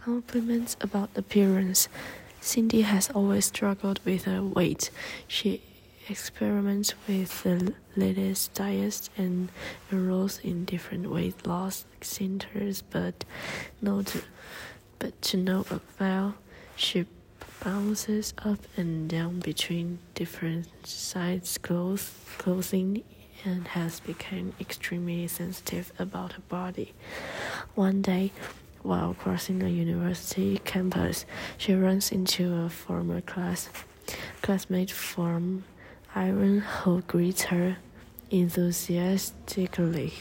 Compliments about appearance. Cindy has always struggled with her weight. She experiments with the latest diets and enrolls in different weight loss centers, but no to, but to no avail. She bounces up and down between different size clothes, clothing and has become extremely sensitive about her body. One day, while crossing a university campus, she runs into a former class classmate from Iran who greets her enthusiastically.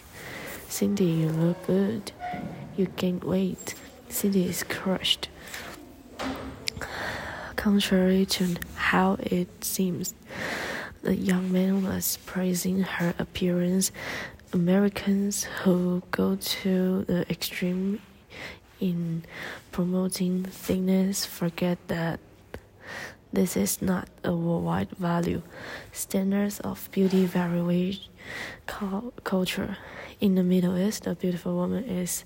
Cindy, you look good. You gained weight. Cindy is crushed. Contrary to how it seems, the young man was praising her appearance. Americans who go to the extreme in promoting thickness forget that this is not a worldwide value. Standards of beauty vary with culture. In the Middle East, a beautiful woman is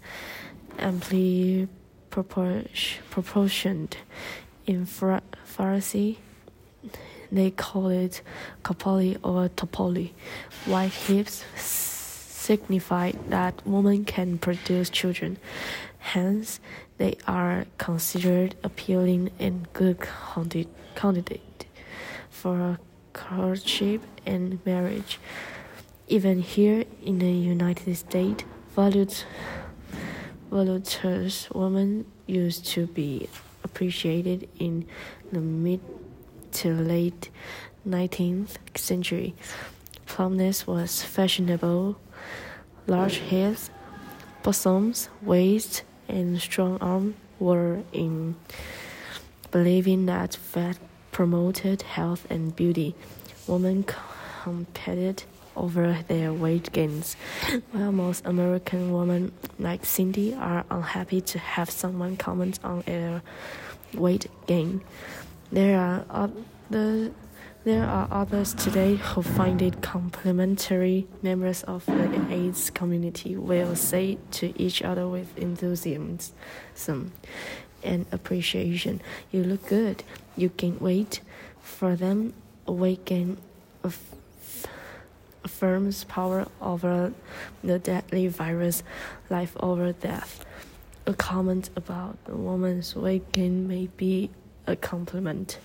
amply proportioned. In Farsi, they call it kapali or topoli. White hips signify that woman can produce children. Hence, they are considered appealing and good candidate for courtship and marriage. Even here in the United States, voluptuous women used to be appreciated in the mid to late 19th century. Plumpness was fashionable. Large heads, bosoms, waist, and strong arm were in believing that fat promoted health and beauty. Women competed over their weight gains, while most American women like Cindy are unhappy to have someone comment on their weight gain. There are other there are others today who find it complimentary. Members of the AIDS community will say to each other with enthusiasm and appreciation, You look good, you gain weight. For them, weight gain affirms power over the deadly virus, life over death. A comment about a woman's weight gain may be a compliment.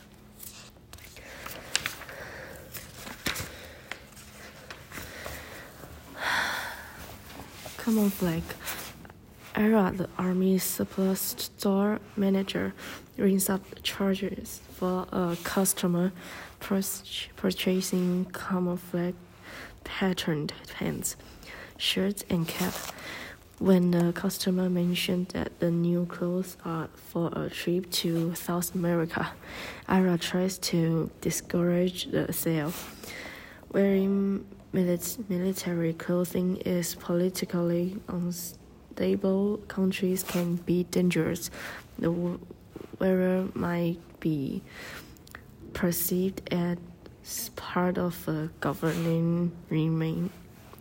Common flag. Ira, the Army surplus store manager, rings up charges for a customer purchasing camouflage patterned pants, shirts, and cap. When the customer mentioned that the new clothes are for a trip to South America, Ira tries to discourage the sale. Wearing military clothing is politically unstable. Countries can be dangerous. The wearer might be perceived as part of a governing remain,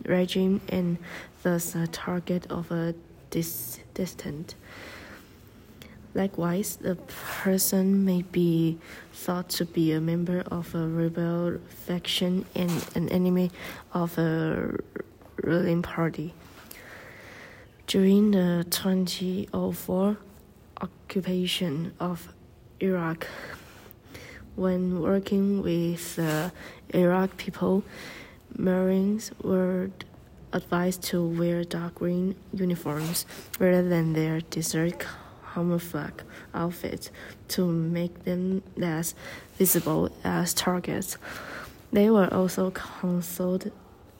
regime and thus a target of a dis- distant. Likewise, the person may be thought to be a member of a rebel faction and an enemy of a ruling party. During the 2004 occupation of Iraq, when working with the Iraq people, Marines were advised to wear dark green uniforms rather than their desert camouflage outfits to make them less visible as targets. They were also consoled,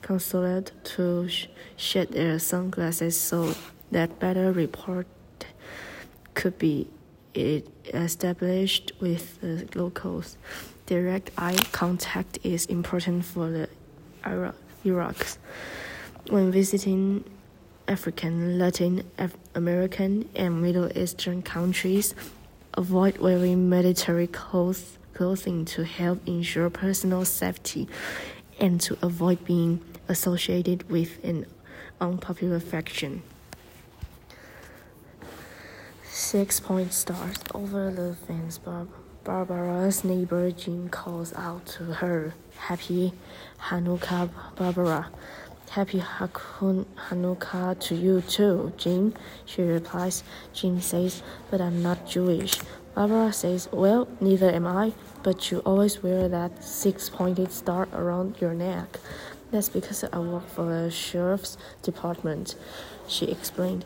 consoled to sh shed their sunglasses so that better report could be established with the locals. Direct eye contact is important for the Iraqs. When visiting African, Latin Af American, and Middle Eastern countries, avoid wearing military clothes, clothing to help ensure personal safety and to avoid being associated with an unpopular faction. Six point stars over the fence. Bar- Barbara's neighbor Jim calls out to her, Happy Hanukkah, Barbara. Happy Hakun- Hanukkah to you too, Jim, she replies. Jim says, But I'm not Jewish. Barbara says, Well, neither am I, but you always wear that six pointed star around your neck. That's because I work for the sheriff's department, she explained.